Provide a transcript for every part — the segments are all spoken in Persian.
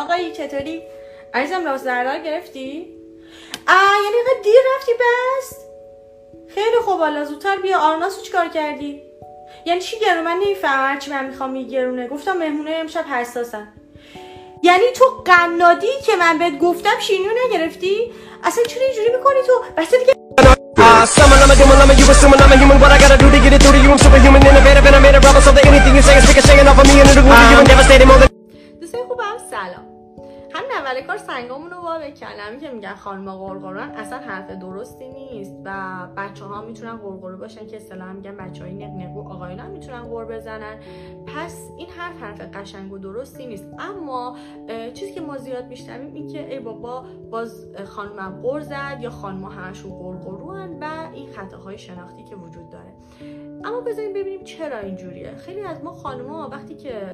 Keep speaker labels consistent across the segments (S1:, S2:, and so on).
S1: آقایی چطوری؟ عزیزم لباس زردا گرفتی؟ آ یعنی اینقدر دیر رفتی؟ بس. خیلی خوب. حالا زودتر بیا آرناسو چیکار کردی؟ یعنی چی گرونه من نمی‌فهمم. چی من می‌خوام میگرونه گفتم مهمونه امشب حساسن. یعنی تو قنادی که من بهت گفتم شیرینیو نگرفتی؟ اصلا چرا اینجوری می‌کنی تو؟ بس دیگه.
S2: Summon, I'm a demon, I'm a you assuming I'm a human. What I gotta do to get it through to you? I'm superhuman, innovative, and I made a rubber so that anything you say is ricocheting off of me and it'll glue to you and devastating more than.
S1: خوبم سلام. همین اول کار سنگامون رو با کلمی که میگن خانم قرقران اصلا حرف درستی نیست و بچه ها می‌تونن قرقرو باشن که اصطلاحا میگن بچه های نقنقو آقایون هم می‌تونن قر بزنن. پس این حرف حرف قشنگ و درستی نیست. اما چیزی که ما زیاد میشنویم این که ای بابا باز خانمم قر زد یا خانم همشون قرقروان و این خطاهای شناختی که وجود داره. اما بذاریم ببینیم چرا اینجوریه. خیلی از ما خانم‌ها وقتی که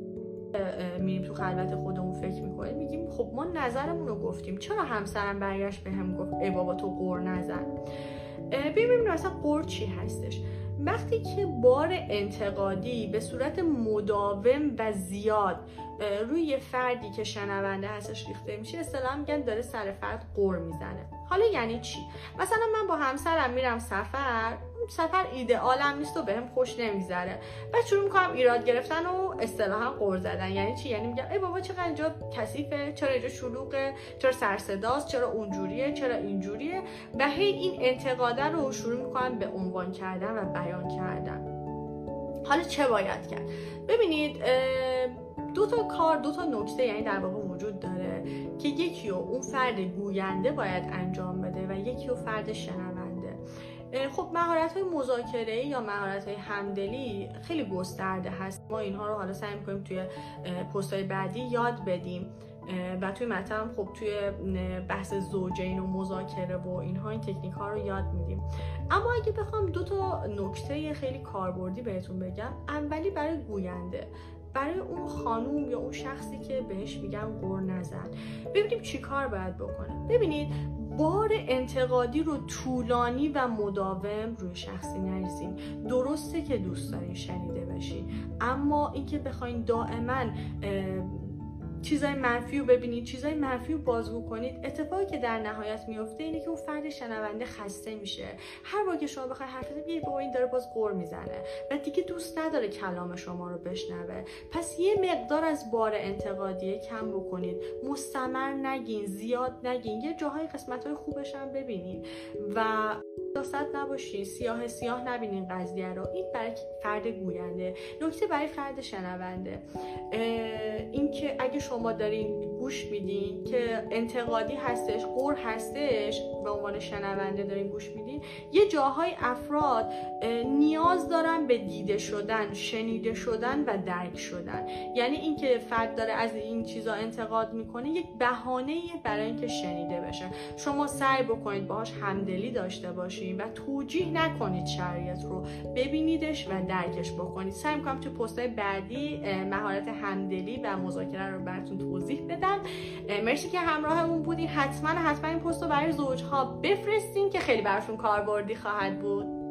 S1: میریم تو خلوت خودمون فکر می‌کنیم میگیم خب ما نظرمون رو گفتیم. چرا همسرم برگشت به هم گفت ای بابا تو قور نزن؟ ببینیم اصلا قور چی هستش؟ وقتی که بار انتقادی به صورت مداوم و زیاد روی فردی که شنونده هستش ریخته میشه اصطلاحا میگن داره سر فرد قور می‌زنه. حالا یعنی چی؟ مثلا من با همسرم میرم سفر. سفر ایدئالم نیست و بهم خوش نمیگذره. بعد شروع می‌کنم ایراد گرفتن و اصطلاحا قور زدن. یعنی چی؟ یعنی میگم ای بابا چقدر اینجا کثیفه. چرا اینجا شلوغه؟ چرا سر چرا اونجوریه؟ چرا اینجوریه؟ و هی این انتقاده رو شروع می‌کنم به عنوان کردن و بیان کردن. حالا چه باید کرد؟ ببینید دو تا کار دو تا نکته یعنی در واقع وجود داره که یکی رو اون فرد گوینده باید انجام بده و یکی رو فرد شنونده. خب مهارت های مذاکره یا مهارت های همدلی خیلی گسترده هست. ما اینها رو حالا سعی می‌کنیم توی پست های بعدی یاد بدیم. و توی مطلب خب توی بحث زوجین و مذاکره و اینها این تکنیک ها رو یاد میدیم. اما اگه بخوام دو تا نکته خیلی کاربردی بهتون بگم اولی برای گوینده. برای اون خانوم یا اون شخصی که بهش میگم قر نزن ببینیم چی کار باید بکنه. ببینید بار انتقادی رو طولانی و مداوم روی شخصی نریزین درسته که دوست دارین شنیده بشین اما اینکه بخواین دائما چیزای منفی رو ببینید چیزای منفی رو بازگو کنید اتفاقی که در نهایت میفته اینه که اون فرد شنونده خسته میشه. هر بار که شما بخواید حرف بزنید بابا این داره باز قر می‌زنه و دیگه دوست نداره کلام شما رو بشنوه. پس یه مقدار از بار انتقادیه کم بکنید. مستمر نگین زیاد نگین. یه جاهای قسمت های خوبش هم ببینید. و سیاست نباشین سیاه سیاه نبینین قضیه رو. این برای فرد گوینده. نکته برای فرد شنونده. اینکه اگه شما دارین گوش میدین که انتقادی هستش قور هستش به عنوان شنونده دارین گوش میدین. یه جاهای افراد نیاز دارن به دیده شدن شنیده شدن و درک شدن. یعنی اینکه فرد داره از این چیزا انتقاد می‌کنه یک بهانه برای اینکه شنیده بشه. شما سعی بکنید باهاش همدلی داشته باشین و توجیه نکنید شرایط رو. ببینیدش و درکش بکنید. سعی می‌کنم تو پستای بعدی مهارت همدلی و مذاکره رو براتون توضیح بدم. اه، مرسی که همراهمون بودین. حتما حتما این پست رو برای زوجها بفرستین که خیلی براشون کاربردی خواهد بود.